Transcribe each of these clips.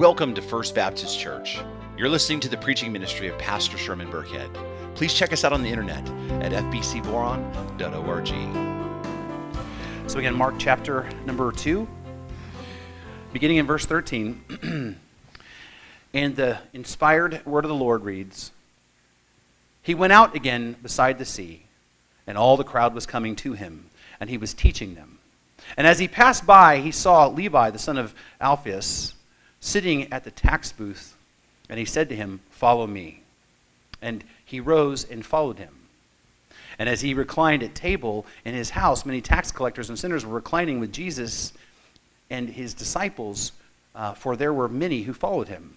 Welcome to First Baptist Church. You're listening to the preaching ministry of Pastor Sherman Burkhead. Please check us out on the internet at fbcboron.org. So, again, Mark chapter number 2, beginning in verse 13. and the inspired word of the Lord reads He went out again beside the sea, and all the crowd was coming to him, and he was teaching them. And as he passed by, he saw Levi, the son of Alphaeus, sitting at the tax booth, and he said to him, Follow me. And he rose and followed him. And as he reclined at table in his house, many tax collectors and sinners were reclining with Jesus and his disciples, uh, for there were many who followed him.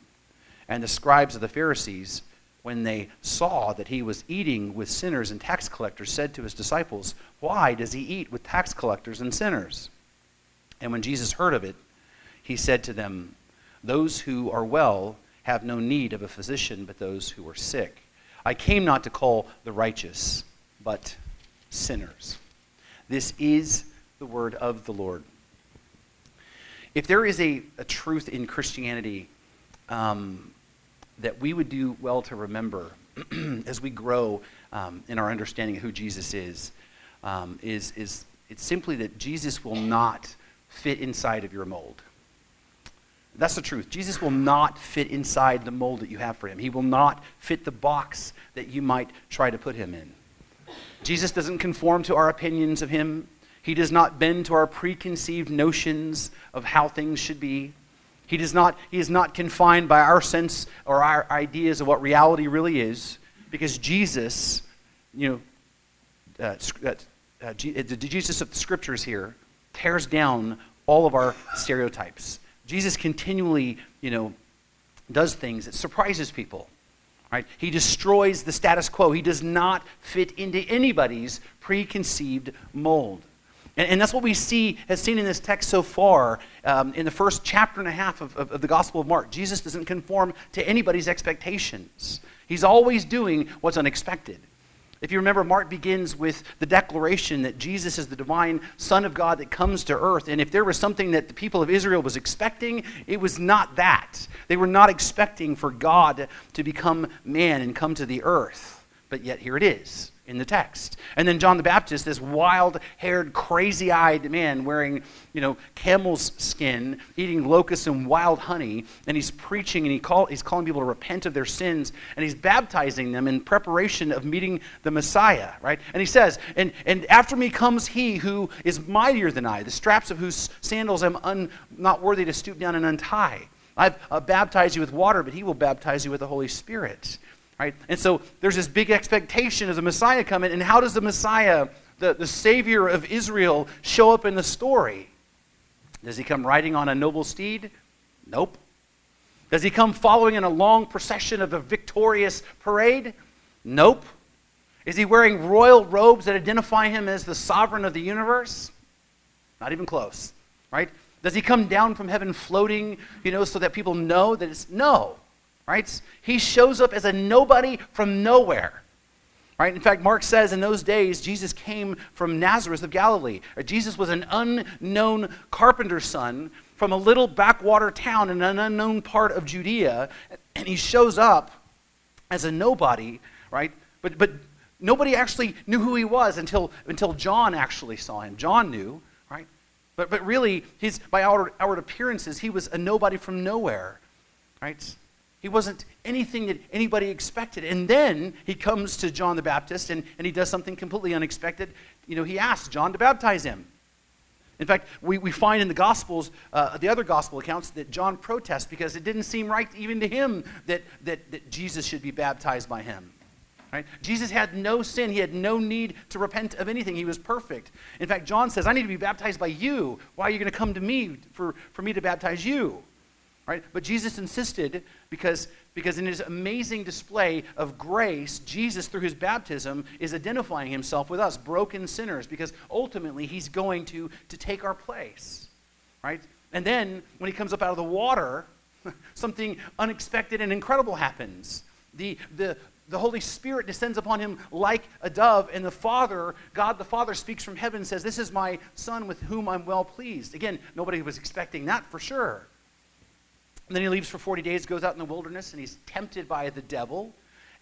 And the scribes of the Pharisees, when they saw that he was eating with sinners and tax collectors, said to his disciples, Why does he eat with tax collectors and sinners? And when Jesus heard of it, he said to them, those who are well have no need of a physician, but those who are sick. I came not to call the righteous, but sinners. This is the word of the Lord. If there is a, a truth in Christianity um, that we would do well to remember as we grow um, in our understanding of who Jesus is, um, is, is it's simply that Jesus will not fit inside of your mold. That's the truth. Jesus will not fit inside the mold that you have for him. He will not fit the box that you might try to put him in. Jesus doesn't conform to our opinions of him. He does not bend to our preconceived notions of how things should be. He, does not, he is not confined by our sense or our ideas of what reality really is, because Jesus, you know, uh, uh, uh, the Jesus of the scriptures here tears down all of our stereotypes. Jesus continually, you know, does things that surprises people. Right? He destroys the status quo. He does not fit into anybody's preconceived mold. And, and that's what we see, has seen in this text so far um, in the first chapter and a half of, of, of the Gospel of Mark. Jesus doesn't conform to anybody's expectations. He's always doing what's unexpected. If you remember, Mark begins with the declaration that Jesus is the divine Son of God that comes to earth. And if there was something that the people of Israel was expecting, it was not that. They were not expecting for God to become man and come to the earth. But yet here it is in the text. And then John the Baptist, this wild haired, crazy eyed man wearing, you know, camel's skin, eating locusts and wild honey, and he's preaching and he call, he's calling people to repent of their sins, and he's baptizing them in preparation of meeting the Messiah, right? And he says, And, and after me comes he who is mightier than I, the straps of whose sandals I'm un, not worthy to stoop down and untie. I've uh, baptized you with water, but he will baptize you with the Holy Spirit. Right? And so there's this big expectation of the Messiah coming. And how does the Messiah, the, the Savior of Israel, show up in the story? Does he come riding on a noble steed? Nope. Does he come following in a long procession of a victorious parade? Nope. Is he wearing royal robes that identify him as the sovereign of the universe? Not even close, right? Does he come down from heaven floating, you know, so that people know that it's no right? He shows up as a nobody from nowhere. Right? In fact, Mark says in those days, Jesus came from Nazareth of Galilee. Uh, Jesus was an unknown carpenter's son from a little backwater town in an unknown part of Judea, and he shows up as a nobody, right? But, but nobody actually knew who he was until, until John actually saw him. John knew, right? But, but really, his, by outward, outward appearances, he was a nobody from nowhere, right? He wasn't anything that anybody expected. And then he comes to John the Baptist and, and he does something completely unexpected. You know, he asks John to baptize him. In fact, we, we find in the Gospels, uh, the other Gospel accounts, that John protests because it didn't seem right even to him that, that, that Jesus should be baptized by him. Right? Jesus had no sin. He had no need to repent of anything. He was perfect. In fact, John says, I need to be baptized by you. Why are you going to come to me for, for me to baptize you? Right? But Jesus insisted because, because in his amazing display of grace, Jesus, through his baptism, is identifying himself with us, broken sinners, because ultimately he's going to, to take our place. Right? And then when he comes up out of the water, something unexpected and incredible happens. The, the, the Holy Spirit descends upon him like a dove, and the Father, God the Father, speaks from heaven says, This is my Son with whom I'm well pleased. Again, nobody was expecting that for sure. And then he leaves for 40 days, goes out in the wilderness, and he's tempted by the devil.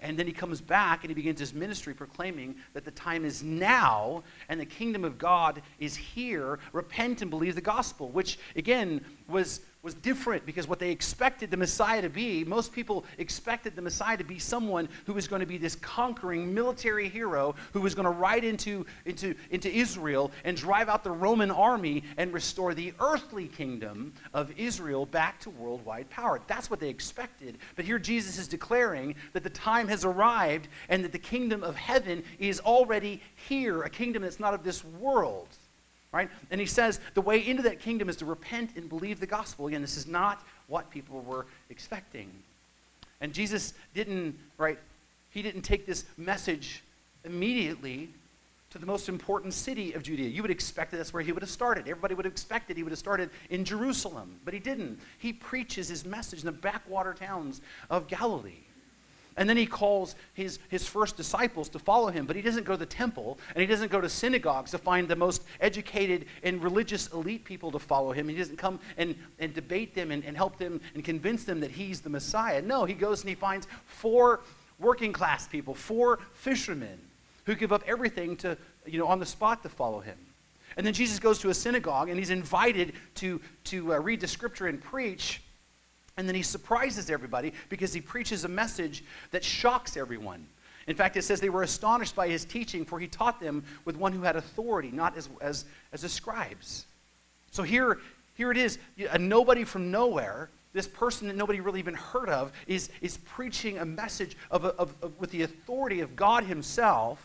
And then he comes back and he begins his ministry proclaiming that the time is now and the kingdom of God is here. Repent and believe the gospel, which again was was different because what they expected the Messiah to be, most people expected the Messiah to be someone who was going to be this conquering military hero who was going to ride into, into, into Israel and drive out the Roman army and restore the earthly kingdom of Israel back to worldwide power. That's what they expected. But here Jesus is declaring that the time has arrived and that the kingdom of heaven is already here, a kingdom that's not of this world right? And he says the way into that kingdom is to repent and believe the gospel. Again, this is not what people were expecting. And Jesus didn't, right, he didn't take this message immediately to the most important city of Judea. You would expect that that's where he would have started. Everybody would have expected he would have started in Jerusalem, but he didn't. He preaches his message in the backwater towns of Galilee. And then he calls his, his first disciples to follow him, but he doesn't go to the temple and he doesn't go to synagogues to find the most educated and religious elite people to follow him. He doesn't come and, and debate them and, and help them and convince them that he's the Messiah. No, he goes and he finds four working class people, four fishermen who give up everything to, you know, on the spot to follow him. And then Jesus goes to a synagogue and he's invited to, to uh, read the scripture and preach. And then he surprises everybody because he preaches a message that shocks everyone. In fact, it says they were astonished by his teaching, for he taught them with one who had authority, not as, as, as the scribes. So here, here it is a nobody from nowhere, this person that nobody really even heard of, is, is preaching a message of, of, of with the authority of God Himself,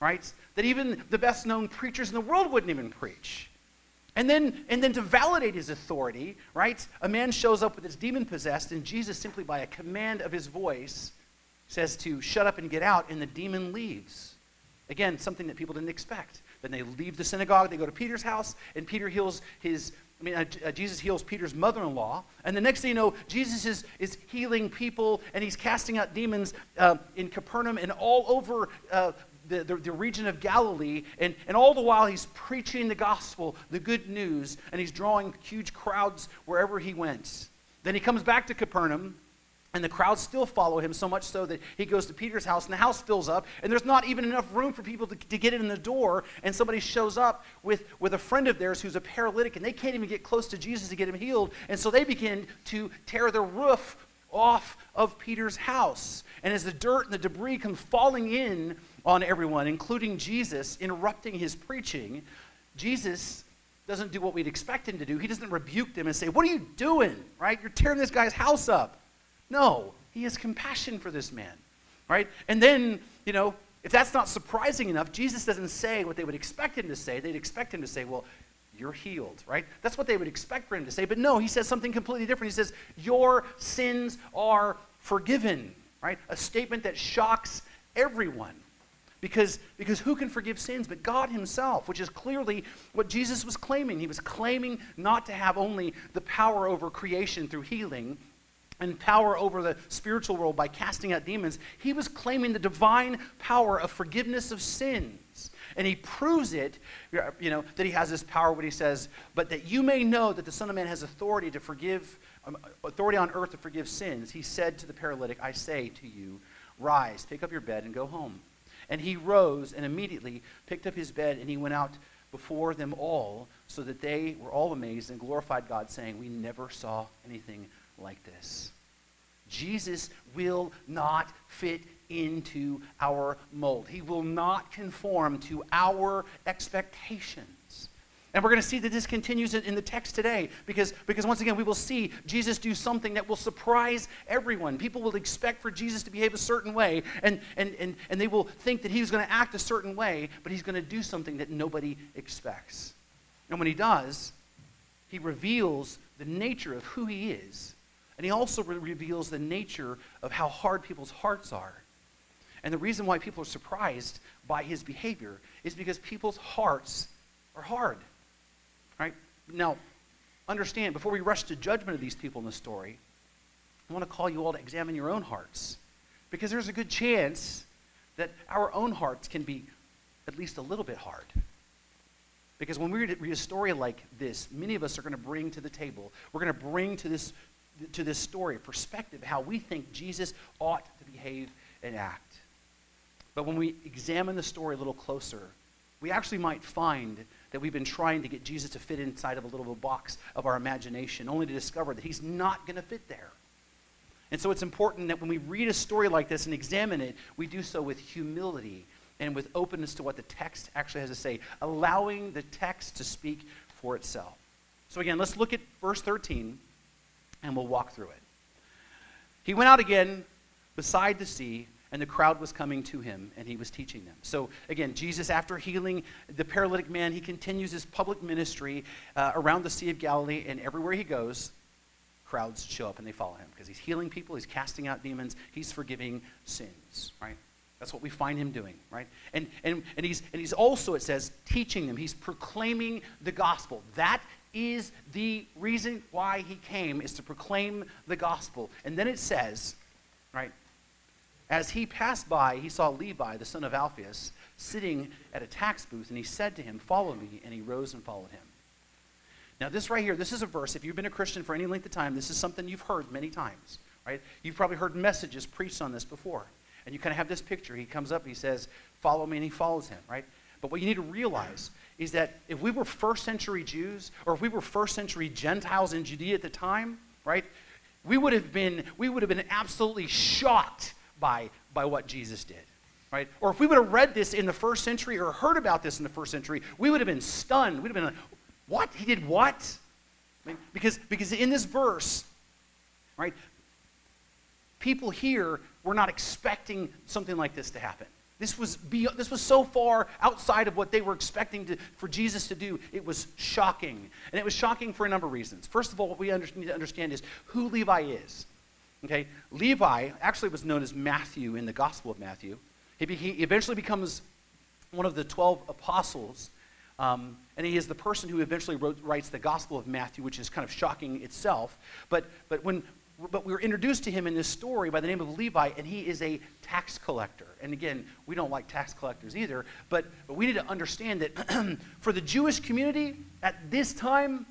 right? That even the best known preachers in the world wouldn't even preach. And then, and then to validate his authority, right, a man shows up with his demon possessed, and Jesus, simply by a command of his voice, says to shut up and get out, and the demon leaves. Again, something that people didn't expect. Then they leave the synagogue, they go to Peter's house, and Peter heals his, I mean, uh, uh, Jesus heals Peter's mother in law. And the next thing you know, Jesus is, is healing people, and he's casting out demons uh, in Capernaum and all over uh, the, the, the, region of Galilee, and, and all the while he's preaching the gospel, the good news, and he's drawing huge crowds wherever he went. Then he comes back to Capernaum, and the crowds still follow him so much so that he goes to Peter's house, and the house fills up, and there's not even enough room for people to, to get in the door, and somebody shows up with, with a friend of theirs who's a paralytic, and they can't even get close to Jesus to get him healed, and so they begin to tear the roof off of Peter's house. And as the dirt and the debris come falling in on everyone, including Jesus, interrupting his preaching, Jesus doesn't do what we'd expect him to do. He doesn't rebuke them and say, What are you doing? Right? You're tearing this guy's house up. No, he has compassion for this man. Right? And then, you know, if that's not surprising enough, Jesus doesn't say what they would expect him to say. They'd expect him to say, Well, you're healed, right? That's what they would expect for him to say. But no, he says something completely different. He says, Your sins are forgiven, right? A statement that shocks everyone. Because, because who can forgive sins but God Himself, which is clearly what Jesus was claiming. He was claiming not to have only the power over creation through healing and power over the spiritual world by casting out demons. He was claiming the divine power of forgiveness of sins. And he proves it, you know, that he has this power when he says, But that you may know that the Son of Man has authority to forgive, um, authority on earth to forgive sins, he said to the paralytic, I say to you, rise, pick up your bed, and go home. And he rose and immediately picked up his bed and he went out before them all, so that they were all amazed and glorified God, saying, We never saw anything like this. Jesus will not fit into our mold. He will not conform to our expectations. And we're going to see that this continues in the text today because, because once again, we will see Jesus do something that will surprise everyone. People will expect for Jesus to behave a certain way, and, and, and, and they will think that he's going to act a certain way, but he's going to do something that nobody expects. And when he does, he reveals the nature of who he is, and he also re- reveals the nature of how hard people's hearts are. And the reason why people are surprised by his behavior is because people's hearts are hard. Now, understand, before we rush to judgment of these people in the story, I want to call you all to examine your own hearts. Because there's a good chance that our own hearts can be at least a little bit hard. Because when we read a story like this, many of us are going to bring to the table, we're going to bring to this to this story, a perspective, how we think Jesus ought to behave and act. But when we examine the story a little closer, we actually might find that we've been trying to get Jesus to fit inside of a little box of our imagination, only to discover that he's not going to fit there. And so it's important that when we read a story like this and examine it, we do so with humility and with openness to what the text actually has to say, allowing the text to speak for itself. So again, let's look at verse 13 and we'll walk through it. He went out again beside the sea and the crowd was coming to him and he was teaching them. So again jesus after healing the paralytic man he continues his public ministry uh, around the sea of galilee and everywhere he goes crowds show up and they follow him because he's healing people he's casting out demons he's forgiving sins right? That's what we find him doing right? And and, and he's and he's also it says teaching them. He's proclaiming the gospel. That is the reason why he came is to proclaim the gospel. And then it says right as he passed by, he saw Levi, the son of Alphaeus, sitting at a tax booth, and he said to him, Follow me. And he rose and followed him. Now, this right here, this is a verse. If you've been a Christian for any length of time, this is something you've heard many times, right? You've probably heard messages preached on this before. And you kind of have this picture. He comes up, he says, Follow me, and he follows him, right? But what you need to realize is that if we were first century Jews, or if we were first century Gentiles in Judea at the time, right, we would have been, we would have been absolutely shocked by, by what Jesus did. Right? Or if we would have read this in the first century or heard about this in the first century, we would have been stunned. We'd have been like, what? He did what? I mean, because, because in this verse, right, people here were not expecting something like this to happen. This was, be, this was so far outside of what they were expecting to, for Jesus to do. It was shocking. And it was shocking for a number of reasons. First of all, what we under, need to understand is who Levi is. Okay, Levi actually was known as Matthew in the Gospel of Matthew. He, he eventually becomes one of the 12 apostles, um, and he is the person who eventually wrote, writes the Gospel of Matthew, which is kind of shocking itself. But, but, when, but we were introduced to him in this story by the name of Levi, and he is a tax collector. And again, we don't like tax collectors either, but, but we need to understand that for the Jewish community at this time,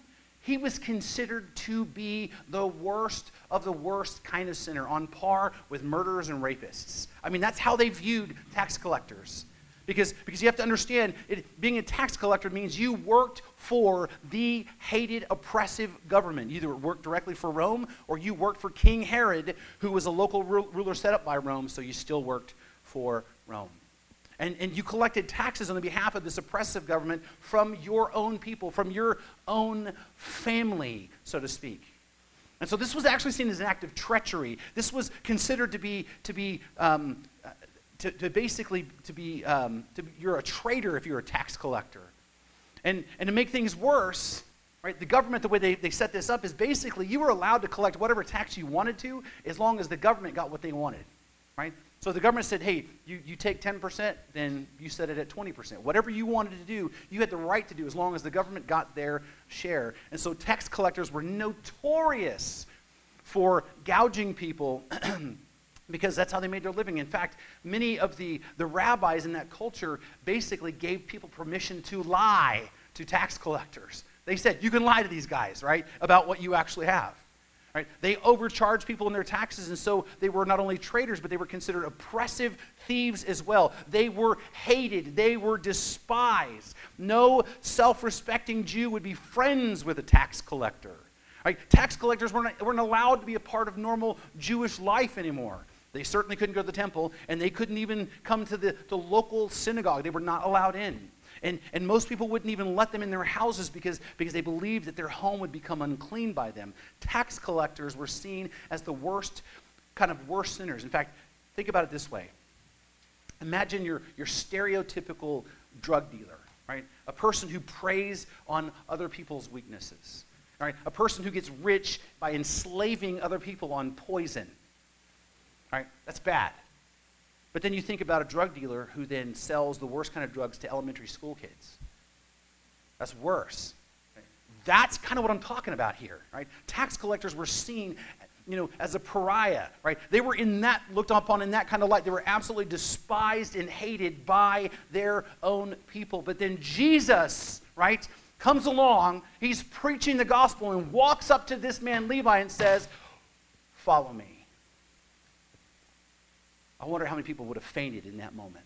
he was considered to be the worst of the worst kind of sinner, on par with murderers and rapists. I mean, that's how they viewed tax collectors. Because, because you have to understand, it, being a tax collector means you worked for the hated, oppressive government. You either worked directly for Rome or you worked for King Herod, who was a local ruler set up by Rome, so you still worked for Rome. And, and you collected taxes on the behalf of this oppressive government from your own people, from your own family, so to speak. And so this was actually seen as an act of treachery. This was considered to be, to be um, to, to, basically to be, um, to be, you're a traitor if you're a tax collector. And, and to make things worse, right, the government, the way they, they set this up is basically you were allowed to collect whatever tax you wanted to as long as the government got what they wanted, right? So the government said, hey, you, you take 10%, then you set it at 20%. Whatever you wanted to do, you had the right to do as long as the government got their share. And so tax collectors were notorious for gouging people because that's how they made their living. In fact, many of the, the rabbis in that culture basically gave people permission to lie to tax collectors. They said, you can lie to these guys, right, about what you actually have. Right? They overcharged people in their taxes, and so they were not only traitors, but they were considered oppressive thieves as well. They were hated, they were despised. No self respecting Jew would be friends with a tax collector. Right? Tax collectors weren't, weren't allowed to be a part of normal Jewish life anymore. They certainly couldn't go to the temple, and they couldn't even come to the, the local synagogue. They were not allowed in. And, and most people wouldn't even let them in their houses because, because they believed that their home would become unclean by them. Tax collectors were seen as the worst, kind of worst sinners. In fact, think about it this way Imagine your, your stereotypical drug dealer, right? A person who preys on other people's weaknesses. Right? A person who gets rich by enslaving other people on poison. Right? That's bad. But then you think about a drug dealer who then sells the worst kind of drugs to elementary school kids. That's worse. That's kind of what I'm talking about here, right? Tax collectors were seen, you know, as a pariah, right? They were in that looked upon in that kind of light. They were absolutely despised and hated by their own people. But then Jesus, right, comes along, he's preaching the gospel and walks up to this man Levi and says, Follow me. I wonder how many people would have fainted in that moment.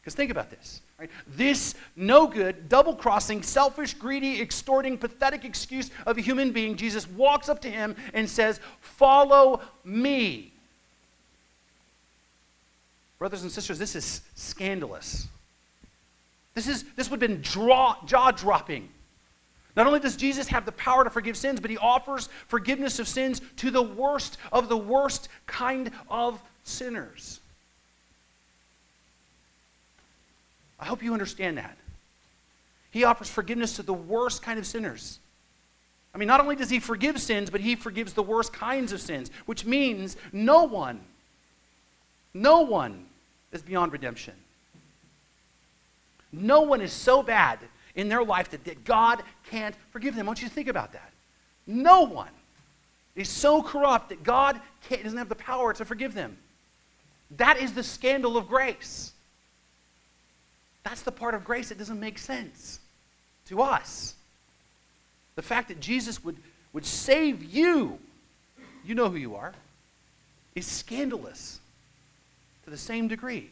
Because think about this. Right? This no good, double crossing, selfish, greedy, extorting, pathetic excuse of a human being, Jesus walks up to him and says, Follow me. Brothers and sisters, this is scandalous. This, is, this would have been jaw dropping. Not only does Jesus have the power to forgive sins, but he offers forgiveness of sins to the worst of the worst kind of sinners. I hope you understand that. He offers forgiveness to the worst kind of sinners. I mean, not only does he forgive sins, but he forgives the worst kinds of sins, which means no one, no one is beyond redemption. No one is so bad in their life that, that God can't forgive them. I want you to think about that. No one is so corrupt that God doesn't have the power to forgive them. That is the scandal of grace. That's the part of grace that doesn't make sense to us. The fact that Jesus would, would save you, you know who you are, is scandalous to the same degree.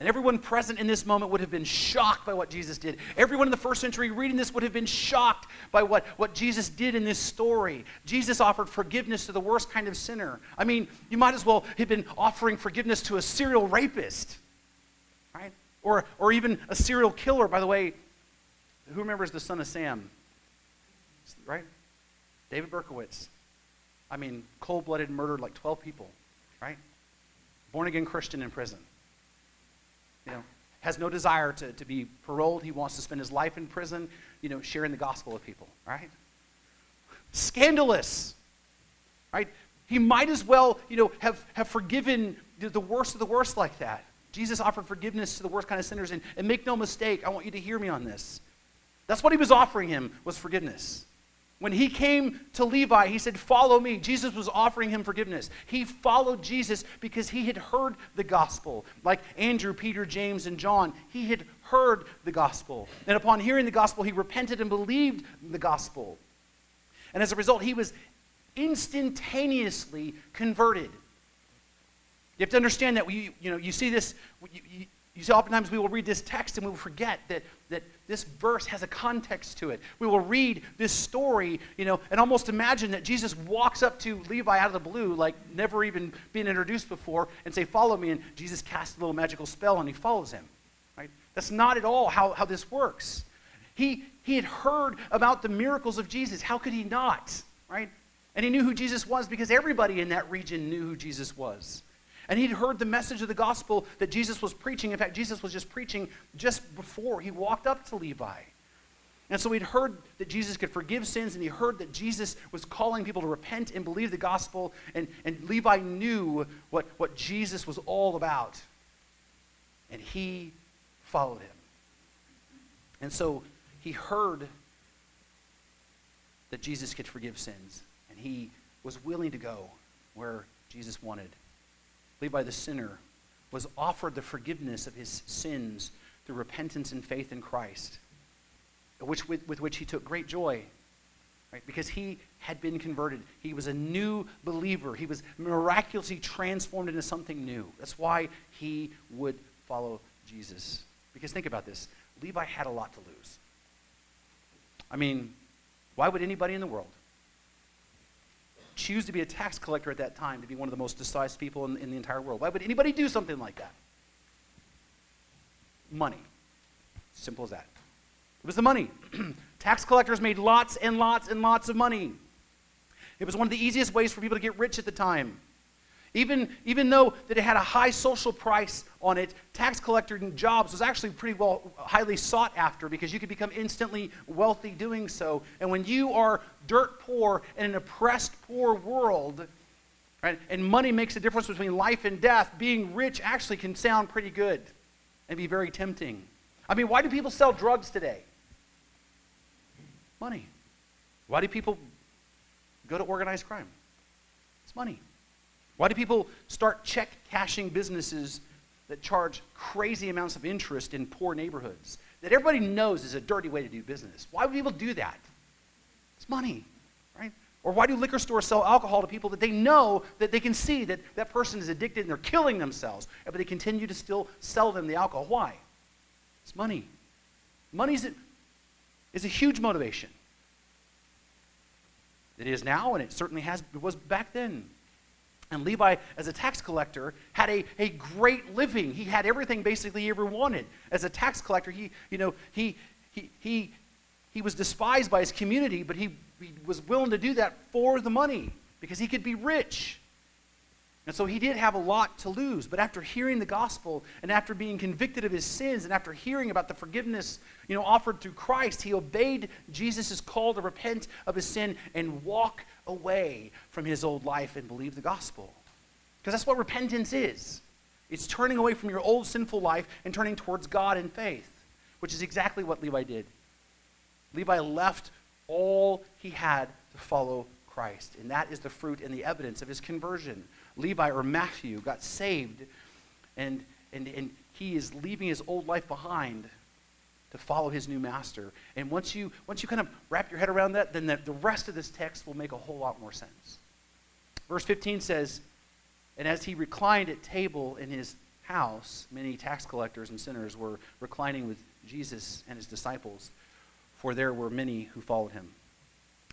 And everyone present in this moment would have been shocked by what Jesus did. Everyone in the first century reading this would have been shocked by what, what Jesus did in this story. Jesus offered forgiveness to the worst kind of sinner. I mean, you might as well have been offering forgiveness to a serial rapist? Or, or even a serial killer. By the way, who remembers the son of Sam? Right? David Berkowitz. I mean, cold blooded murdered like 12 people, right? Born again Christian in prison you know, has no desire to, to be paroled. He wants to spend his life in prison, you know, sharing the gospel with people, right? Scandalous, right? He might as well, you know, have, have forgiven the worst of the worst like that. Jesus offered forgiveness to the worst kind of sinners. And, and make no mistake, I want you to hear me on this. That's what he was offering him was forgiveness. When he came to Levi, he said, Follow me. Jesus was offering him forgiveness. He followed Jesus because he had heard the gospel. Like Andrew, Peter, James, and John, he had heard the gospel. And upon hearing the gospel, he repented and believed the gospel. And as a result, he was instantaneously converted. You have to understand that we, you know, you see this, you, you, you see, oftentimes we will read this text and we will forget that, that this verse has a context to it. We will read this story, you know, and almost imagine that Jesus walks up to Levi out of the blue, like never even been introduced before, and say, Follow me. And Jesus casts a little magical spell and he follows him. Right? That's not at all how, how this works. He, he had heard about the miracles of Jesus. How could he not? Right? And he knew who Jesus was because everybody in that region knew who Jesus was. And he'd heard the message of the gospel that Jesus was preaching. In fact, Jesus was just preaching just before he walked up to Levi. And so he'd heard that Jesus could forgive sins, and he heard that Jesus was calling people to repent and believe the gospel. And, and Levi knew what, what Jesus was all about. And he followed him. And so he heard that Jesus could forgive sins, and he was willing to go where Jesus wanted. Levi the sinner, was offered the forgiveness of his sins through repentance and faith in Christ, which, with, with which he took great joy. Right? Because he had been converted. He was a new believer. He was miraculously transformed into something new. That's why he would follow Jesus. Because think about this Levi had a lot to lose. I mean, why would anybody in the world choose to be a tax collector at that time to be one of the most despised people in, in the entire world? Why would anybody do something like that? Money. Simple as that. It was the money. tax collectors made lots and lots and lots of money. It was one of the easiest ways for people to get rich at the time. Even, even though that it had a high social price on it, tax collector jobs was actually pretty well highly sought after because you could become instantly wealthy doing so. And when you are dirt poor in an oppressed poor world, right, and money makes a difference between life and death, being rich actually can sound pretty good and be very tempting. I mean, why do people sell drugs today? Money. Why do people go to organized crime? It's money. Why do people start check cashing businesses that charge crazy amounts of interest in poor neighborhoods that everybody knows is a dirty way to do business? Why would people do that? It's money, right? Or why do liquor stores sell alcohol to people that they know that they can see that that person is addicted and they're killing themselves, but they continue to still sell them the alcohol? Why? It's money. Money is a, is a huge motivation. It is now, and it certainly has, it was back then. And Levi, as a tax collector, had a, a great living. He had everything basically he ever wanted. As a tax collector, he, you know, he, he, he, he was despised by his community, but he, he was willing to do that for the money because he could be rich. And so he did have a lot to lose. But after hearing the gospel and after being convicted of his sins and after hearing about the forgiveness you know, offered through Christ, he obeyed Jesus' call to repent of his sin and walk away from his old life and believe the gospel. Because that's what repentance is it's turning away from your old sinful life and turning towards God in faith, which is exactly what Levi did. Levi left all he had to follow Christ. And that is the fruit and the evidence of his conversion. Levi or Matthew got saved, and, and, and he is leaving his old life behind to follow his new master. And once you, once you kind of wrap your head around that, then the, the rest of this text will make a whole lot more sense. Verse 15 says, And as he reclined at table in his house, many tax collectors and sinners were reclining with Jesus and his disciples, for there were many who followed him.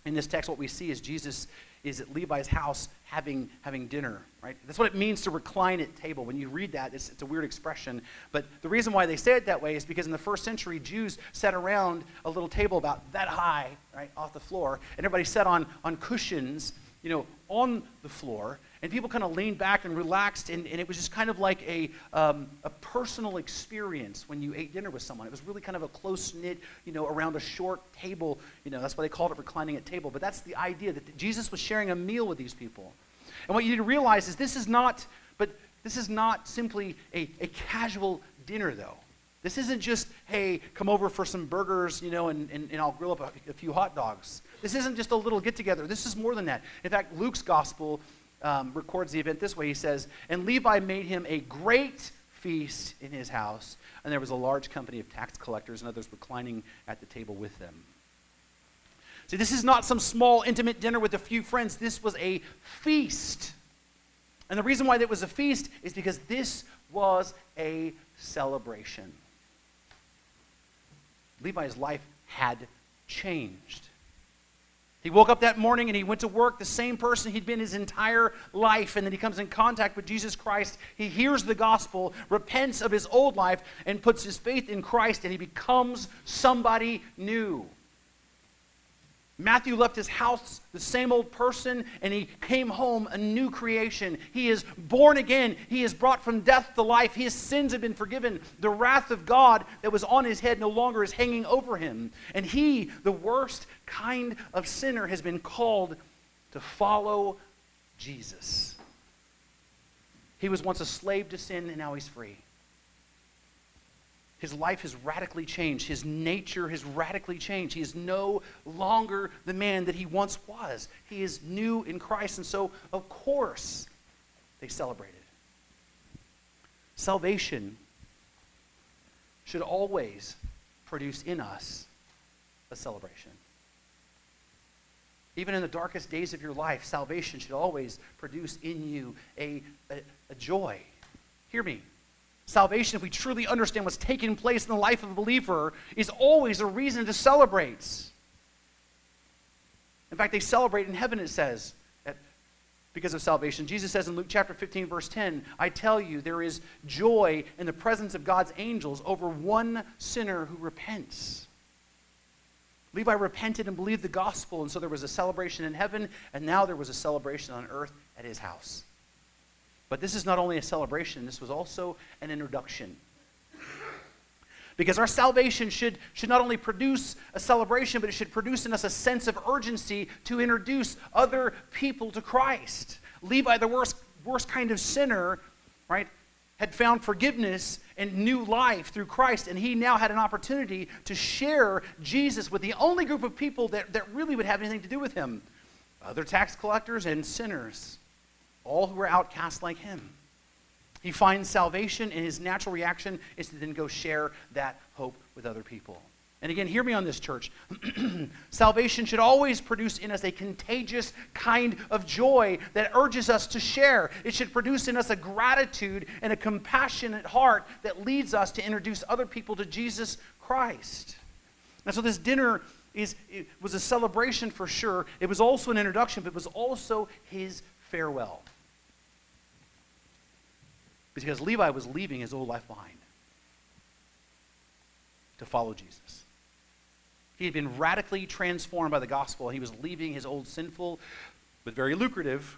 In this text, what we see is Jesus is at Levi's house having, having dinner, right? That's what it means to recline at table. When you read that, it's, it's a weird expression. But the reason why they say it that way is because in the first century, Jews sat around a little table about that high, right, off the floor, and everybody sat on, on cushions, you know, on the floor, and people kind of leaned back and relaxed, and, and it was just kind of like a, um, a personal experience when you ate dinner with someone. It was really kind of a close knit, you know, around a short table. You know, that's why they called it reclining at table. But that's the idea that Jesus was sharing a meal with these people. And what you need to realize is this is not, but this is not simply a, a casual dinner, though. This isn't just, hey, come over for some burgers, you know, and, and, and I'll grill up a, a few hot dogs. This isn't just a little get together. This is more than that. In fact, Luke's gospel um, records the event this way. He says, And Levi made him a great feast in his house, and there was a large company of tax collectors and others reclining at the table with them. See, this is not some small, intimate dinner with a few friends. This was a feast. And the reason why it was a feast is because this was a celebration. Levi's life had changed. He woke up that morning and he went to work, the same person he'd been his entire life, and then he comes in contact with Jesus Christ. He hears the gospel, repents of his old life, and puts his faith in Christ, and he becomes somebody new. Matthew left his house the same old person, and he came home a new creation. He is born again. He is brought from death to life. His sins have been forgiven. The wrath of God that was on his head no longer is hanging over him. And he, the worst kind of sinner, has been called to follow Jesus. He was once a slave to sin, and now he's free. His life has radically changed. His nature has radically changed. He is no longer the man that he once was. He is new in Christ. And so, of course, they celebrated. Salvation should always produce in us a celebration. Even in the darkest days of your life, salvation should always produce in you a, a, a joy. Hear me. Salvation, if we truly understand what's taking place in the life of a believer, is always a reason to celebrate. In fact, they celebrate in heaven, it says, that because of salvation. Jesus says in Luke chapter 15, verse 10, I tell you, there is joy in the presence of God's angels over one sinner who repents. Levi repented and believed the gospel, and so there was a celebration in heaven, and now there was a celebration on earth at his house. But this is not only a celebration, this was also an introduction. Because our salvation should, should not only produce a celebration, but it should produce in us a sense of urgency to introduce other people to Christ. Levi, the worst, worst kind of sinner, right, had found forgiveness and new life through Christ, and he now had an opportunity to share Jesus with the only group of people that, that really would have anything to do with him other tax collectors and sinners all who are outcast like him. He finds salvation, and his natural reaction is to then go share that hope with other people. And again, hear me on this, church. Salvation should always produce in us a contagious kind of joy that urges us to share. It should produce in us a gratitude and a compassionate heart that leads us to introduce other people to Jesus Christ. And so this dinner is, was a celebration for sure. It was also an introduction, but it was also his farewell. Because Levi was leaving his old life behind to follow Jesus. He had been radically transformed by the gospel. He was leaving his old sinful, but very lucrative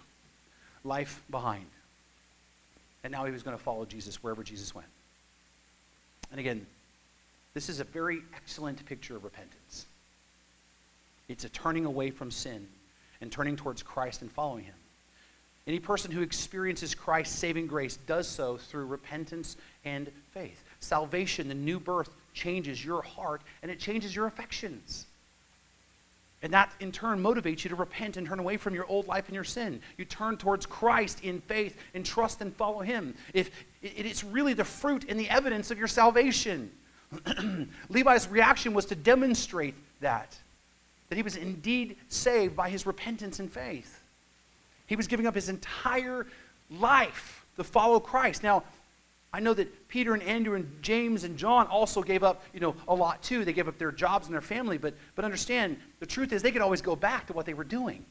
life behind. And now he was going to follow Jesus wherever Jesus went. And again, this is a very excellent picture of repentance. It's a turning away from sin and turning towards Christ and following him. Any person who experiences Christ's saving grace does so through repentance and faith. Salvation, the new birth, changes your heart and it changes your affections. And that in turn motivates you to repent and turn away from your old life and your sin. You turn towards Christ in faith and trust and follow Him. If it's really the fruit and the evidence of your salvation. Levi's reaction was to demonstrate that, that he was indeed saved by his repentance and faith. He was giving up his entire life to follow Christ. Now, I know that Peter and Andrew and James and John also gave up, you know, a lot too. They gave up their jobs and their family, but but understand, the truth is they could always go back to what they were doing.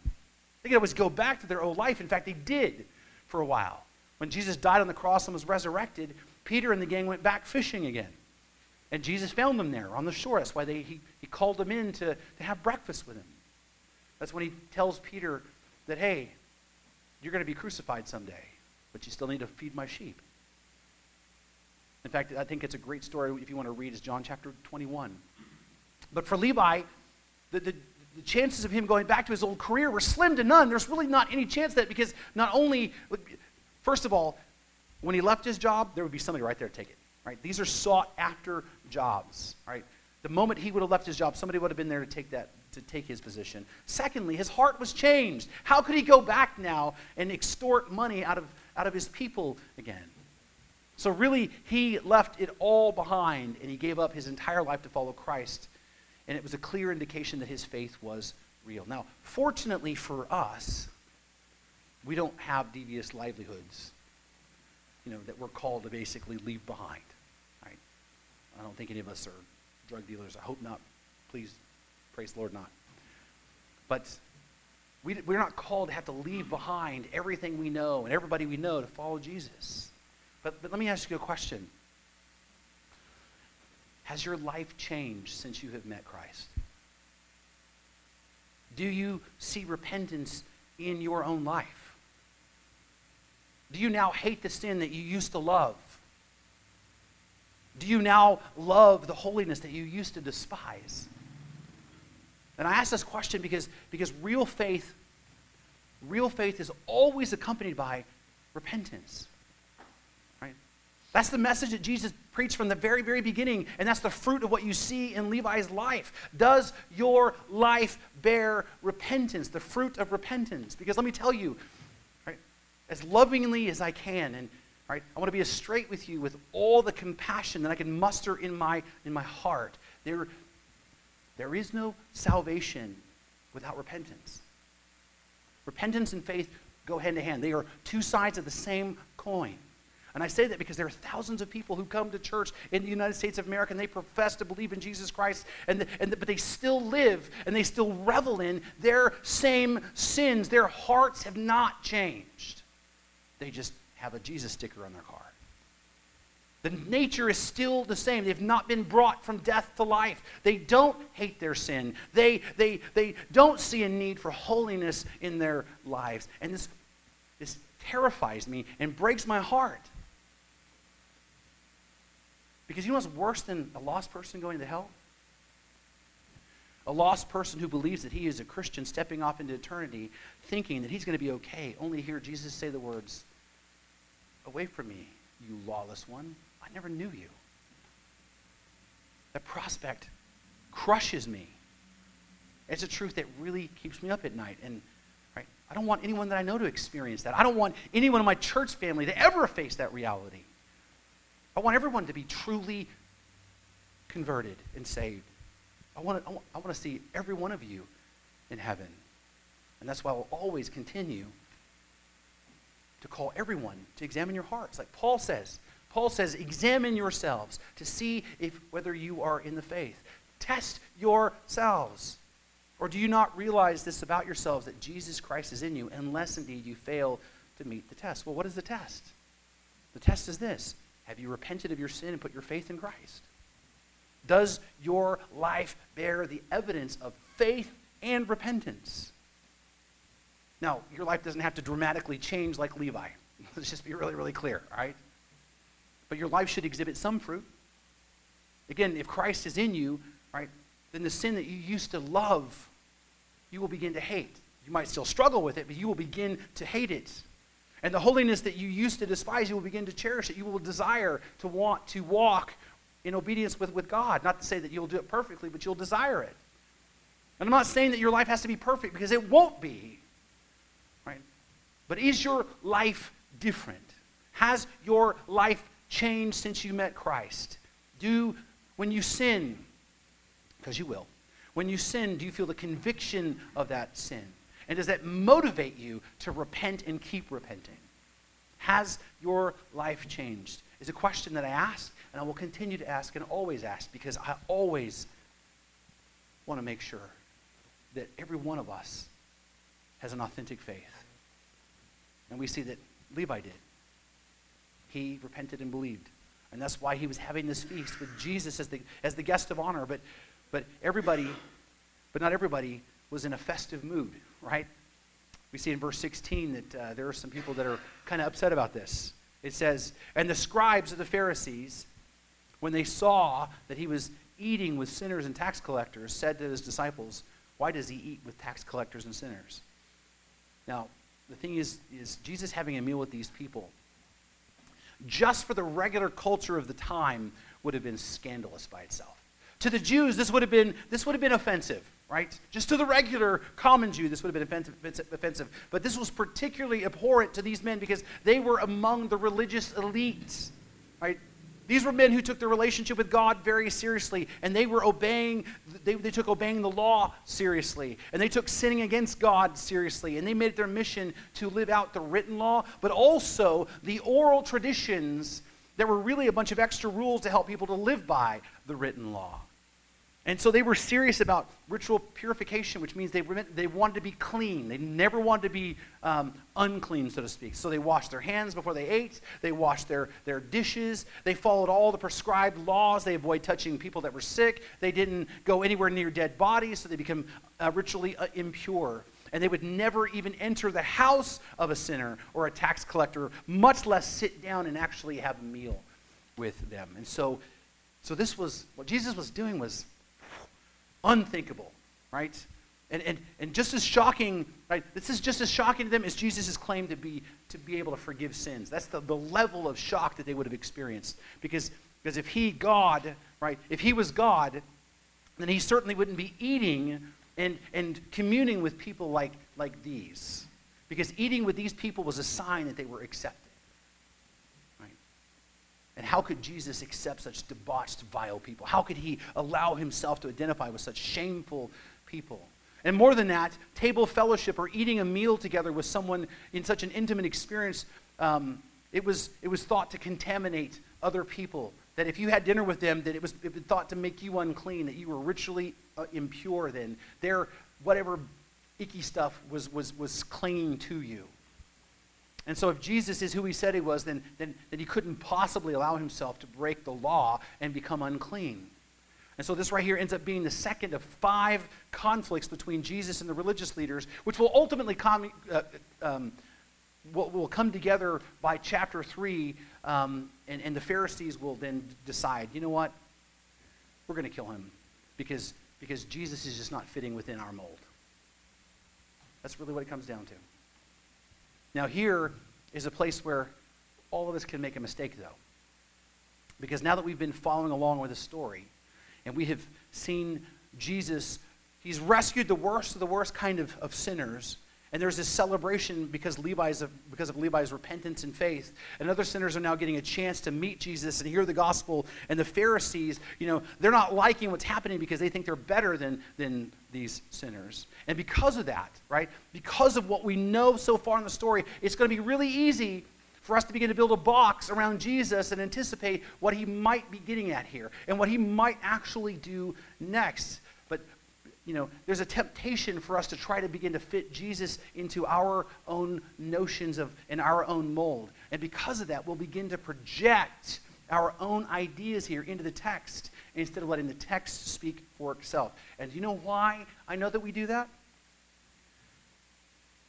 They could always go back to their old life. In fact, they did for a while. When Jesus died on the cross and was resurrected, Peter and the gang went back fishing again. And Jesus found them there on the shore. That's why they, he, he called them in to, to have breakfast with him. That's when he tells Peter that, hey, you're going to be crucified someday, but you still need to feed my sheep. In fact, I think it's a great story if you want to read, is John chapter 21. But for Levi, the, the, the chances of him going back to his old career were slim to none. There's really not any chance that because not only, first of all, when he left his job, there would be somebody right there to take it. Right? These are sought after jobs. Right? The moment he would have left his job, somebody would have been there to take that to take his position. Secondly, his heart was changed. How could he go back now and extort money out of, out of his people again? So, really, he left it all behind and he gave up his entire life to follow Christ. And it was a clear indication that his faith was real. Now, fortunately for us, we don't have devious livelihoods, you know, that we're called to basically leave behind. Right? I don't think any of us are drug dealers. I hope not. Please Praise the Lord, not. But we, we're not called to have to leave behind everything we know and everybody we know to follow Jesus. But, but let me ask you a question Has your life changed since you have met Christ? Do you see repentance in your own life? Do you now hate the sin that you used to love? Do you now love the holiness that you used to despise? And I ask this question because, because real faith, real faith is always accompanied by repentance. Right? That's the message that Jesus preached from the very, very beginning, and that's the fruit of what you see in Levi's life. Does your life bear repentance, the fruit of repentance? Because let me tell you, right, as lovingly as I can, and right, I want to be as straight with you with all the compassion that I can muster in my, in my heart. There, there is no salvation without repentance. Repentance and faith go hand in hand. They are two sides of the same coin. And I say that because there are thousands of people who come to church in the United States of America and they profess to believe in Jesus Christ, and, the, and the, but they still live and they still revel in their same sins. Their hearts have not changed. They just have a Jesus sticker on their car. The nature is still the same. They've not been brought from death to life. They don't hate their sin. They, they, they don't see a need for holiness in their lives. And this, this terrifies me and breaks my heart. Because you know what's worse than a lost person going to hell? A lost person who believes that he is a Christian stepping off into eternity, thinking that he's going to be okay, only to hear Jesus say the words, Away from me, you lawless one. I never knew you. That prospect crushes me. It's a truth that really keeps me up at night. And right, I don't want anyone that I know to experience that. I don't want anyone in my church family to ever face that reality. I want everyone to be truly converted and saved. I want to, I want to see every one of you in heaven. And that's why I will always continue to call everyone to examine your hearts. Like Paul says, Paul says, examine yourselves to see if whether you are in the faith. Test yourselves. Or do you not realize this about yourselves that Jesus Christ is in you, unless indeed you fail to meet the test? Well, what is the test? The test is this Have you repented of your sin and put your faith in Christ? Does your life bear the evidence of faith and repentance? Now, your life doesn't have to dramatically change like Levi. Let's just be really, really clear, all right? But your life should exhibit some fruit. Again, if Christ is in you, right, then the sin that you used to love, you will begin to hate. You might still struggle with it, but you will begin to hate it. And the holiness that you used to despise, you will begin to cherish it. You will desire to want to walk in obedience with, with God. Not to say that you'll do it perfectly, but you'll desire it. And I'm not saying that your life has to be perfect because it won't be. Right? But is your life different? Has your life changed since you met Christ? Do, when you sin, because you will, when you sin, do you feel the conviction of that sin? And does that motivate you to repent and keep repenting? Has your life changed? Is a question that I ask, and I will continue to ask and always ask because I always want to make sure that every one of us has an authentic faith. And we see that Levi did. He repented and believed. And that's why he was having this feast with Jesus as the, as the guest of honor. But, but everybody, but not everybody, was in a festive mood, right? We see in verse 16 that uh, there are some people that are kind of upset about this. It says, And the scribes of the Pharisees, when they saw that he was eating with sinners and tax collectors, said to his disciples, Why does he eat with tax collectors and sinners? Now, the thing is, is Jesus having a meal with these people, just for the regular culture of the time, would have been scandalous by itself. To the Jews, this would have been, this would have been offensive, right? Just to the regular common Jew, this would have been offensive, offensive. But this was particularly abhorrent to these men because they were among the religious elites, right? These were men who took their relationship with God very seriously, and they were obeying, they, they took obeying the law seriously, and they took sinning against God seriously, and they made it their mission to live out the written law, but also the oral traditions that were really a bunch of extra rules to help people to live by the written law. And so they were serious about ritual purification, which means they, they wanted to be clean. They never wanted to be um, unclean, so to speak. So they washed their hands before they ate. They washed their, their dishes. They followed all the prescribed laws. They avoided touching people that were sick. They didn't go anywhere near dead bodies, so they become uh, ritually uh, impure. And they would never even enter the house of a sinner or a tax collector, much less sit down and actually have a meal with them. And so, so this was what Jesus was doing was unthinkable, right? And, and, and just as shocking, right? This is just as shocking to them as Jesus' claim to be, to be able to forgive sins. That's the, the level of shock that they would have experienced. Because, because if he, God, right, if he was God, then he certainly wouldn't be eating and, and communing with people like, like these. Because eating with these people was a sign that they were accepted. And how could Jesus accept such debauched, vile people? How could he allow himself to identify with such shameful people? And more than that, table fellowship or eating a meal together with someone in such an intimate experience, um, it, was, it was thought to contaminate other people. That if you had dinner with them, that it was, it was thought to make you unclean, that you were ritually uh, impure then. Their whatever icky stuff was, was, was clinging to you. And so, if Jesus is who he said he was, then, then, then he couldn't possibly allow himself to break the law and become unclean. And so, this right here ends up being the second of five conflicts between Jesus and the religious leaders, which will ultimately come, uh, um, will, will come together by chapter 3, um, and, and the Pharisees will then decide you know what? We're going to kill him because, because Jesus is just not fitting within our mold. That's really what it comes down to. Now, here is a place where all of us can make a mistake, though. Because now that we've been following along with the story, and we have seen Jesus, he's rescued the worst of the worst kind of, of sinners, And there's this celebration because Levi's because of Levi's repentance and faith. And other sinners are now getting a chance to meet Jesus and hear the gospel. And the Pharisees, you know, they're not liking what's happening because they think they're better than, than these sinners. And because of that, right, because of what we know so far in the story, it's going to be really easy for us to begin to build a box around Jesus and anticipate what he might be getting at here and what he might actually do next But, you know, there's a temptation for us to try to begin to fit Jesus into our own notions of in our own mold. And because of that, we'll begin to project our own ideas here into the text instead of letting the text speak for itself. And do you know why I know that we do that?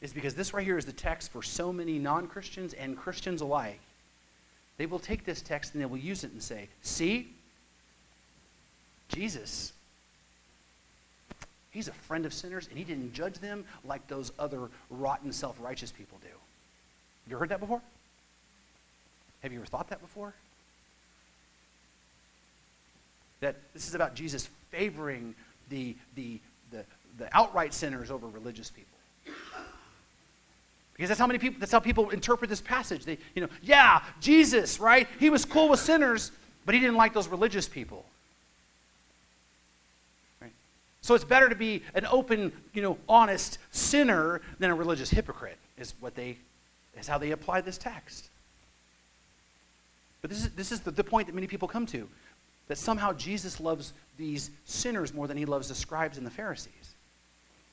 Is because this right here is the text for so many non Christians and Christians alike. They will take this text and they will use it and say, See, Jesus He's a friend of sinners, and he didn't judge them like those other rotten, self righteous people do. You heard that before? Have you ever thought that before? That this is about Jesus favoring the, the, the, the outright sinners over religious people. Because that's how many people that's how people interpret this passage. They, you know, yeah, Jesus, right? He was cool with sinners, but he didn't like those religious people. So it's better to be an open, you know, honest sinner than a religious hypocrite, is what they is how they apply this text. But this is, this is the, the point that many people come to that somehow Jesus loves these sinners more than he loves the scribes and the Pharisees.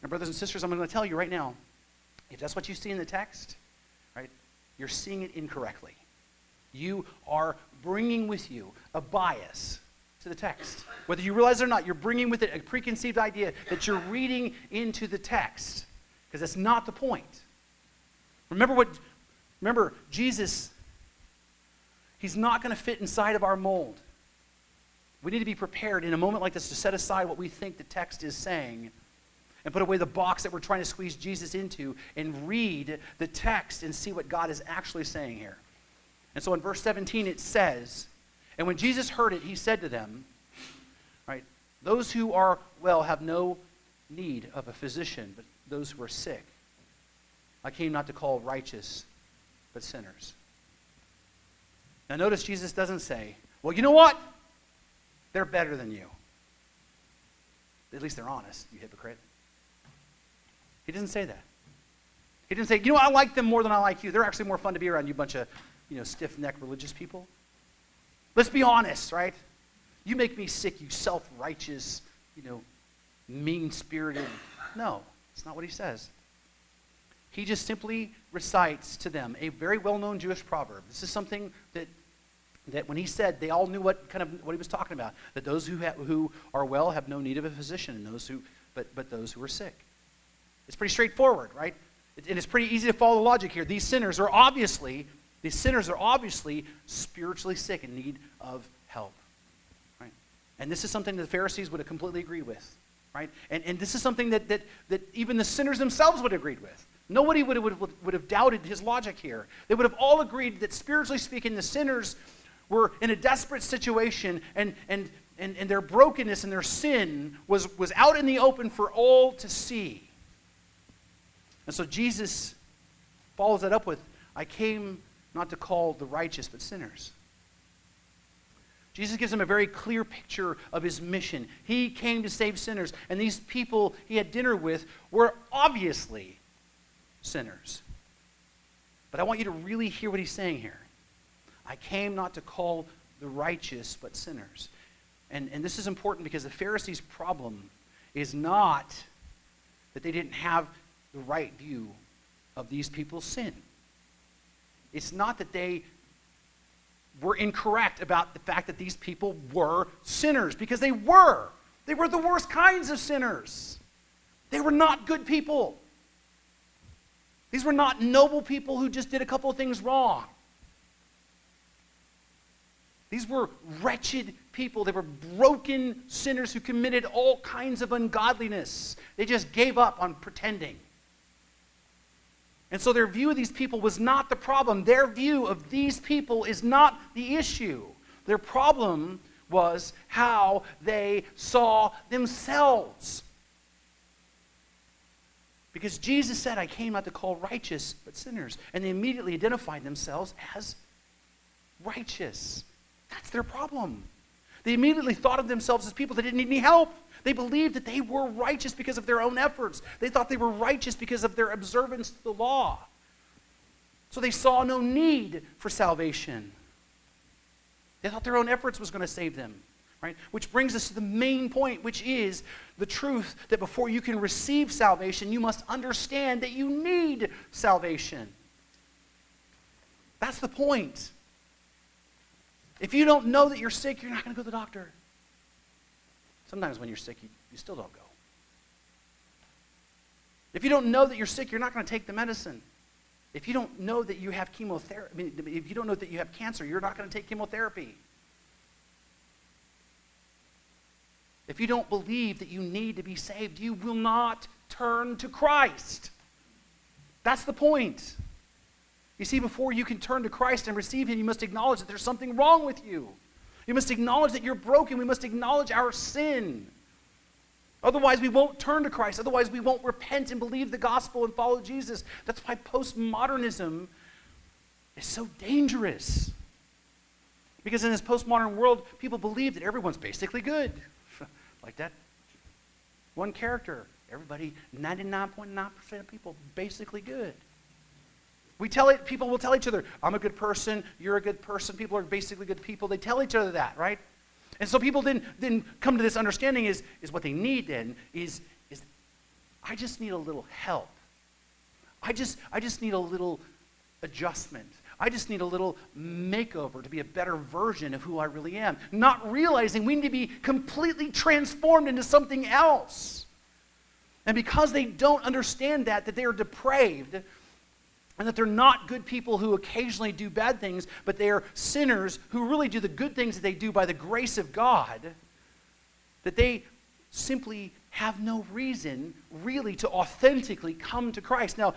Now, brothers and sisters, I'm going to tell you right now if that's what you see in the text, right, you're seeing it incorrectly. You are bringing with you a bias to the text. Whether you realize it or not, you're bringing with it a preconceived idea that you're reading into the text because that's not the point. Remember what remember Jesus he's not going to fit inside of our mold. We need to be prepared in a moment like this to set aside what we think the text is saying and put away the box that we're trying to squeeze Jesus into and read the text and see what God is actually saying here. And so in verse 17 it says, and when Jesus heard it, he said to them, right, those who are well have no need of a physician, but those who are sick. I came not to call righteous, but sinners. Now notice Jesus doesn't say, well, you know what? They're better than you. At least they're honest, you hypocrite. He doesn't say that. He didn't say, you know I like them more than I like you. They're actually more fun to be around, you bunch of, you know, stiff-necked religious people. Let's be honest, right? You make me sick, you self righteous, you know, mean spirited. No, it's not what he says. He just simply recites to them a very well known Jewish proverb. This is something that, that when he said, they all knew what kind of what he was talking about. That those who, who are well have no need of a physician, and those who, but, but those who are sick. It's pretty straightforward, right? And it's pretty easy to follow the logic here. These sinners are obviously these sinners are obviously spiritually sick in need of help. Right? And this is something that the Pharisees would have completely agreed with. Right? And, and this is something that, that, that even the sinners themselves would have agreed with. Nobody would have, would, would have doubted his logic here. They would have all agreed that spiritually speaking, the sinners were in a desperate situation and, and, and, and their brokenness and their sin was, was out in the open for all to see. And so Jesus follows that up with, I came not to call the righteous, but sinners. Jesus gives them a very clear picture of his mission. He came to save sinners, and these people he had dinner with were obviously sinners. But I want you to really hear what he's saying here. I came not to call the righteous, but sinners. And, and this is important because the Pharisees' problem is not that they didn't have the right view of these people's sin. It's not that they were incorrect about the fact that these people were sinners, because they were. They were the worst kinds of sinners. They were not good people. These were not noble people who just did a couple of things wrong. These were wretched people. They were broken sinners who committed all kinds of ungodliness. They just gave up on pretending. And so their view of these people was not the problem. Their view of these people is not the issue. Their problem was how they saw themselves. Because Jesus said, I came not to call righteous, but sinners. And they immediately identified themselves as righteous. That's their problem. They immediately thought of themselves as people that didn't need any help. They believed that they were righteous because of their own efforts. They thought they were righteous because of their observance to the law. So they saw no need for salvation. They thought their own efforts was going to save them. Right? Which brings us to the main point, which is the truth that before you can receive salvation, you must understand that you need salvation. That's the point. If you don't know that you're sick, you're not going to go to the doctor. Sometimes when you're sick, you, you still don't go. If you don't know that you're sick, you're not going to take the medicine. If you don't know that you have chemotherapy, I mean, if you don't know that you have cancer, you're not going to take chemotherapy. If you don't believe that you need to be saved, you will not turn to Christ. That's the point. You see, before you can turn to Christ and receive Him, you must acknowledge that there's something wrong with you. You must acknowledge that you're broken. We must acknowledge our sin. Otherwise, we won't turn to Christ. Otherwise, we won't repent and believe the gospel and follow Jesus. That's why postmodernism is so dangerous. Because in this postmodern world, people believe that everyone's basically good. like that one character. Everybody, 99.9% of people, basically good. We tell it, people will tell each other, I'm a good person, you're a good person, people are basically good people. They tell each other that, right? And so people then, then come to this understanding is, is what they need then is, is I just need a little help. I just, I just need a little adjustment. I just need a little makeover to be a better version of who I really am. Not realizing we need to be completely transformed into something else. And because they don't understand that, that they are depraved, and that they're not good people who occasionally do bad things, but they are sinners who really do the good things that they do by the grace of God, that they simply have no reason really to authentically come to Christ. Now,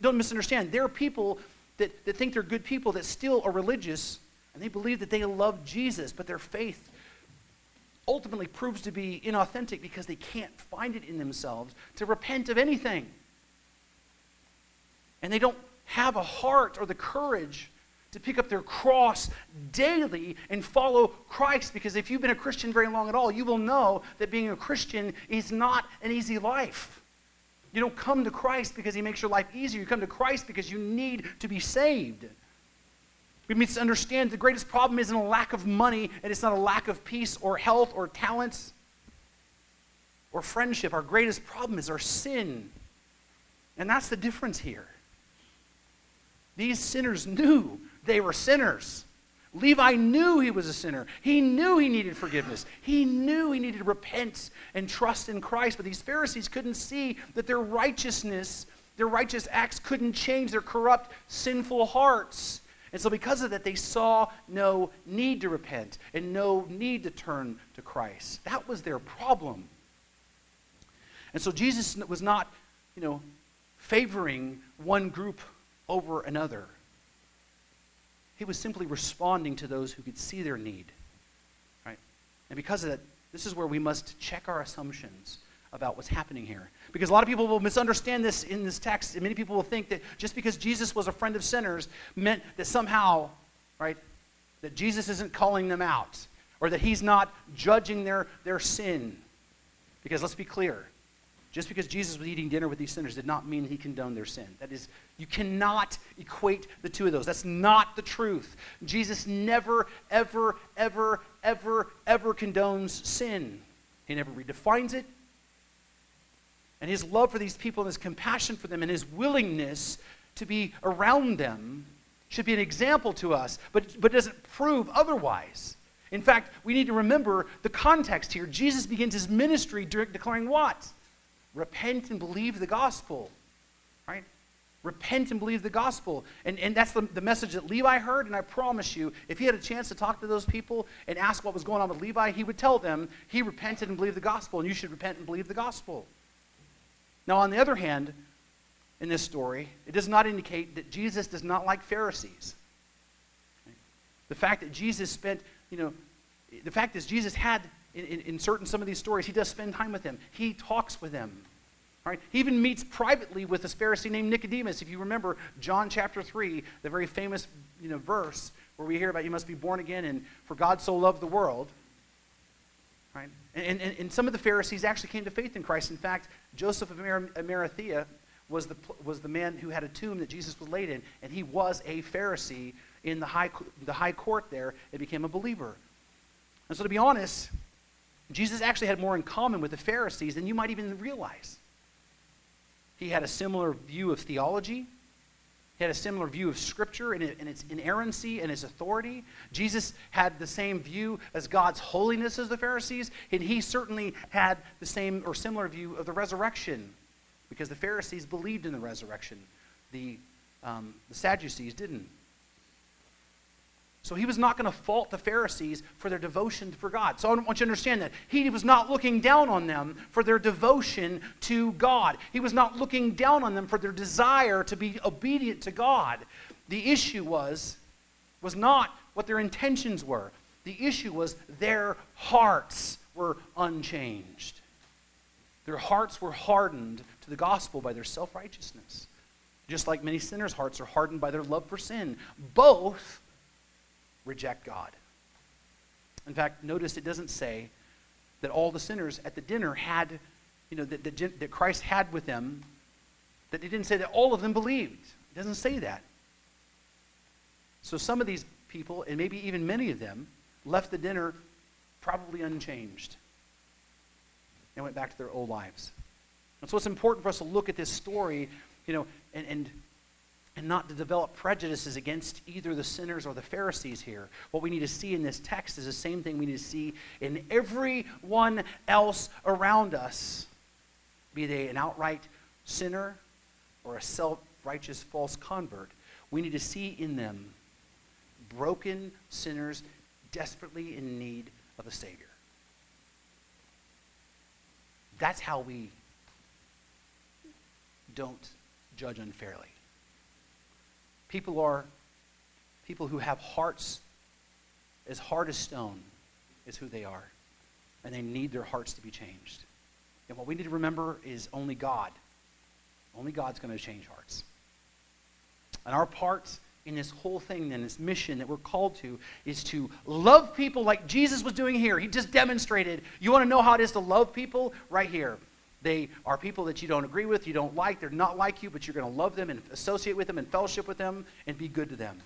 don't misunderstand. There are people that, that think they're good people that still are religious and they believe that they love Jesus, but their faith ultimately proves to be inauthentic because they can't find it in themselves to repent of anything. And they don't have a heart or the courage to pick up their cross daily and follow Christ. Because if you've been a Christian very long at all, you will know that being a Christian is not an easy life. You don't come to Christ because he makes your life easier. You come to Christ because you need to be saved. We need to understand the greatest problem isn't a lack of money, and it's not a lack of peace or health or talents or friendship. Our greatest problem is our sin. And that's the difference here. These sinners knew they were sinners. Levi knew he was a sinner. He knew he needed forgiveness. He knew he needed to repent and trust in Christ. But these Pharisees couldn't see that their righteousness, their righteous acts couldn't change their corrupt, sinful hearts. And so, because of that, they saw no need to repent and no need to turn to Christ. That was their problem. And so, Jesus was not, you know, favoring one group over another. He was simply responding to those who could see their need. Right? And because of that, this is where we must check our assumptions about what's happening here. Because a lot of people will misunderstand this in this text, and many people will think that just because Jesus was a friend of sinners meant that somehow, right, that Jesus isn't calling them out, or that he's not judging their, their sin. Because let's be clear, just because Jesus was eating dinner with these sinners did not mean he condoned their sin. That is, you cannot equate the two of those. That's not the truth. Jesus never, ever, ever, ever, ever condones sin. He never redefines it. And his love for these people and his compassion for them and his willingness to be around them should be an example to us, but, but doesn't prove otherwise. In fact, we need to remember the context here. Jesus begins his ministry declaring what? Repent and believe the gospel. Right? Repent and believe the gospel. And, and that's the, the message that Levi heard. And I promise you, if he had a chance to talk to those people and ask what was going on with Levi, he would tell them he repented and believed the gospel, and you should repent and believe the gospel. Now, on the other hand, in this story, it does not indicate that Jesus does not like Pharisees. The fact that Jesus spent, you know, the fact is Jesus had in, in, in, certain some of these stories, he does spend time with them. He talks with them. Right? He even meets privately with this Pharisee named Nicodemus. If you remember John chapter 3, the very famous you know, verse where we hear about you must be born again, and for God so loved the world. Right? And, and, and some of the Pharisees actually came to faith in Christ. In fact, Joseph of Arimathea was the, was the man who had a tomb that Jesus was laid in, and he was a Pharisee in the high, the high court there and became a believer. And so, to be honest, Jesus actually had more in common with the Pharisees than you might even realize. He had a similar view of theology. He had a similar view of Scripture and, its inerrancy and its authority. Jesus had the same view as God's holiness as the Pharisees, and he certainly had the same or similar view of the resurrection because the Pharisees believed in the resurrection. The, um, the Sadducees didn't. So he was not going to fault the Pharisees for their devotion for God. So I want you to understand that. He was not looking down on them for their devotion to God. He was not looking down on them for their desire to be obedient to God. The issue was, was not what their intentions were. The issue was their hearts were unchanged. Their hearts were hardened to the gospel by their self righteousness. Just like many sinners' hearts are hardened by their love for sin. Both reject God. In fact, notice it doesn't say that all the sinners at the dinner had, you know, that, that, that Christ had with them, that it didn't say that all of them believed. It doesn't say that. So some of these people, and maybe even many of them, left the dinner probably unchanged and went back to their old lives. And so it's important for us to look at this story, you know, and, and and not to develop prejudices against either the sinners or the Pharisees here. What we need to see in this text is the same thing we need to see in everyone else around us, be they an outright sinner or a self righteous false convert. We need to see in them broken sinners desperately in need of a Savior. That's how we don't judge unfairly. People are people who have hearts as hard as stone, is who they are. And they need their hearts to be changed. And what we need to remember is only God. Only God's going to change hearts. And our part in this whole thing, then, this mission that we're called to, is to love people like Jesus was doing here. He just demonstrated. You want to know how it is to love people? Right here. They are people that you don't agree with, you don't like, they're not like you, but you're going to love them and associate with them and fellowship with them and be good to them.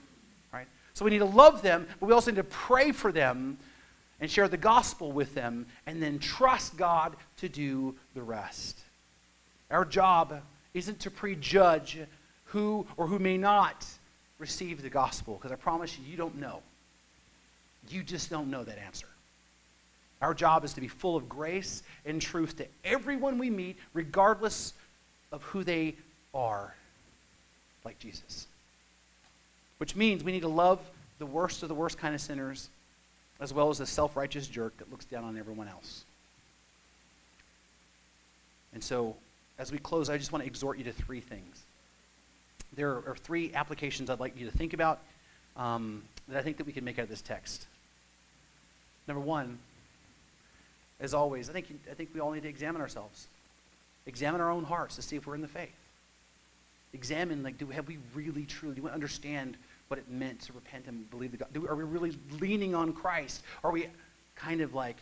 Right? So we need to love them, but we also need to pray for them and share the gospel with them and then trust God to do the rest. Our job isn't to prejudge who or who may not receive the gospel, because I promise you, you don't know. You just don't know that answer. Our job is to be full of grace and truth to everyone we meet, regardless of who they are, like Jesus. Which means we need to love the worst of the worst kind of sinners, as well as the self righteous jerk that looks down on everyone else. And so, as we close, I just want to exhort you to three things. There are three applications I'd like you to think about um, that I think that we can make out of this text. Number one, as always, I think, I think we all need to examine ourselves. Examine our own hearts to see if we're in the faith. Examine, like, do have we really, truly, do we understand what it meant to repent and believe the God? Do, are we really leaning on Christ? Are we kind of like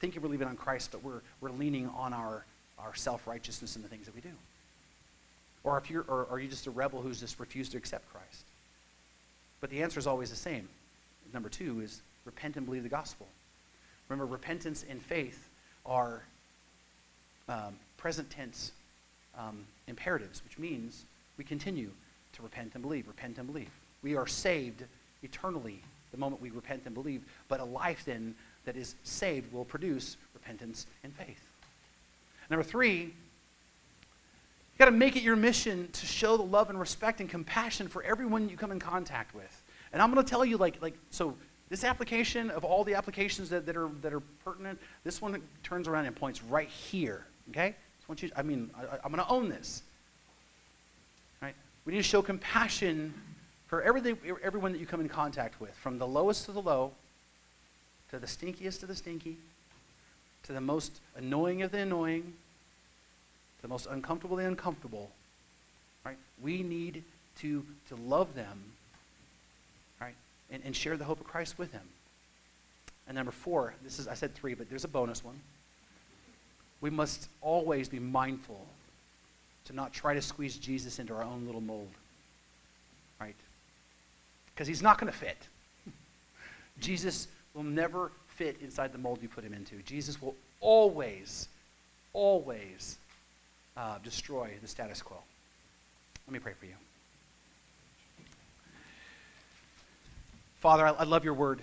thinking we're leaning on Christ, but we're, we're leaning on our, our self-righteousness and the things that we do? Or, if you're, or are you just a rebel who's just refused to accept Christ? But the answer is always the same. Number two is repent and believe the gospel. Remember, repentance and faith are um, present tense um, imperatives, which means we continue to repent and believe, repent and believe. We are saved eternally the moment we repent and believe, but a life then that is saved will produce repentance and faith. Number three, you got to make it your mission to show the love and respect and compassion for everyone you come in contact with. And I'm going to tell you, like, like so this application, of all the applications that, that, are, that are pertinent, this one turns around and points right here. Okay? You, I mean, I, I'm going to own this. Right? We need to show compassion for everything, everyone that you come in contact with, from the lowest to the low, to the stinkiest of the stinky, to the most annoying of the annoying, to the most uncomfortable the uncomfortable, right? We need to, to love them? And, and share the hope of Christ with him. And number four, this is, I said three, but there's a bonus one. We must always be mindful to not try to squeeze Jesus into our own little mold, right? Because he's not going to fit. Jesus will never fit inside the mold you put him into. Jesus will always, always uh, destroy the status quo. Let me pray for you. Father, I, I love your word.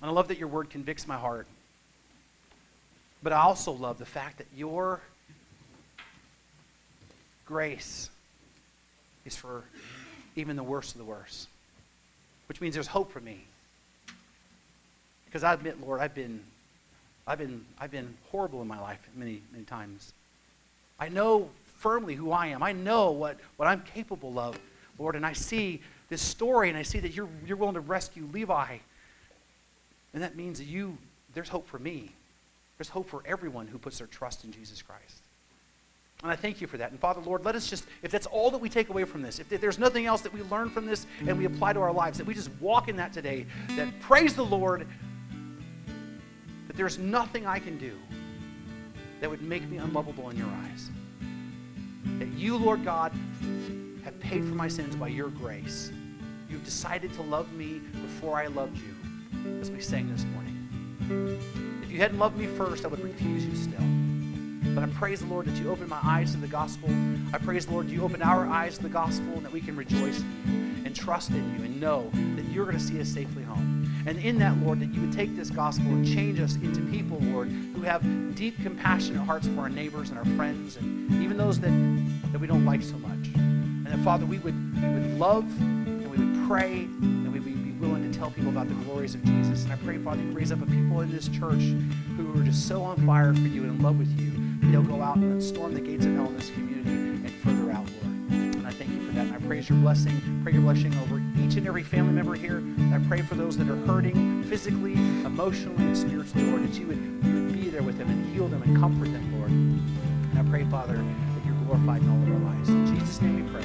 And I love that your word convicts my heart. But I also love the fact that your grace is for even the worst of the worst, which means there's hope for me. Because I admit, Lord, I've been, I've been, I've been horrible in my life many, many times. I know firmly who I am. I know what, what I'm capable of, Lord, and I see this story and I see that you're, you're willing to rescue Levi. And that means that you, there's hope for me. There's hope for everyone who puts their trust in Jesus Christ. And I thank you for that. And Father, Lord, let us just, if that's all that we take away from this, if there's nothing else that we learn from this and we apply to our lives, that we just walk in that today, that praise the Lord, that there's nothing I can do that would make me unlovable in your eyes. That you, Lord God, have paid for my sins by your grace. You've decided to love me before I loved you, as we sang this morning. If you hadn't loved me first, I would refuse you still. But I praise the Lord that you opened my eyes to the gospel. I praise the Lord that you opened our eyes to the gospel and that we can rejoice in you and trust in you and know that you're going to see us safely home. And in that, Lord, that you would take this gospel and change us into people, Lord, who have deep, compassionate hearts for our neighbors and our friends and even those that, that we don't like so much. And that, Father, we would, we would love pray and we would be willing to tell people about the glories of Jesus. And I pray, Father, you raise up a people in this church who are just so on fire for you and in love with you that they'll go out and storm the gates of hell in this community and further out, Lord. And I thank you for that. And I praise your blessing. Pray your blessing over each and every family member here. And I pray for those that are hurting physically, emotionally, and spiritually, Lord, that you would, you would be there with them and heal them and comfort them, Lord. And I pray, Father, that you're glorified in all of our lives. In Jesus' name we pray.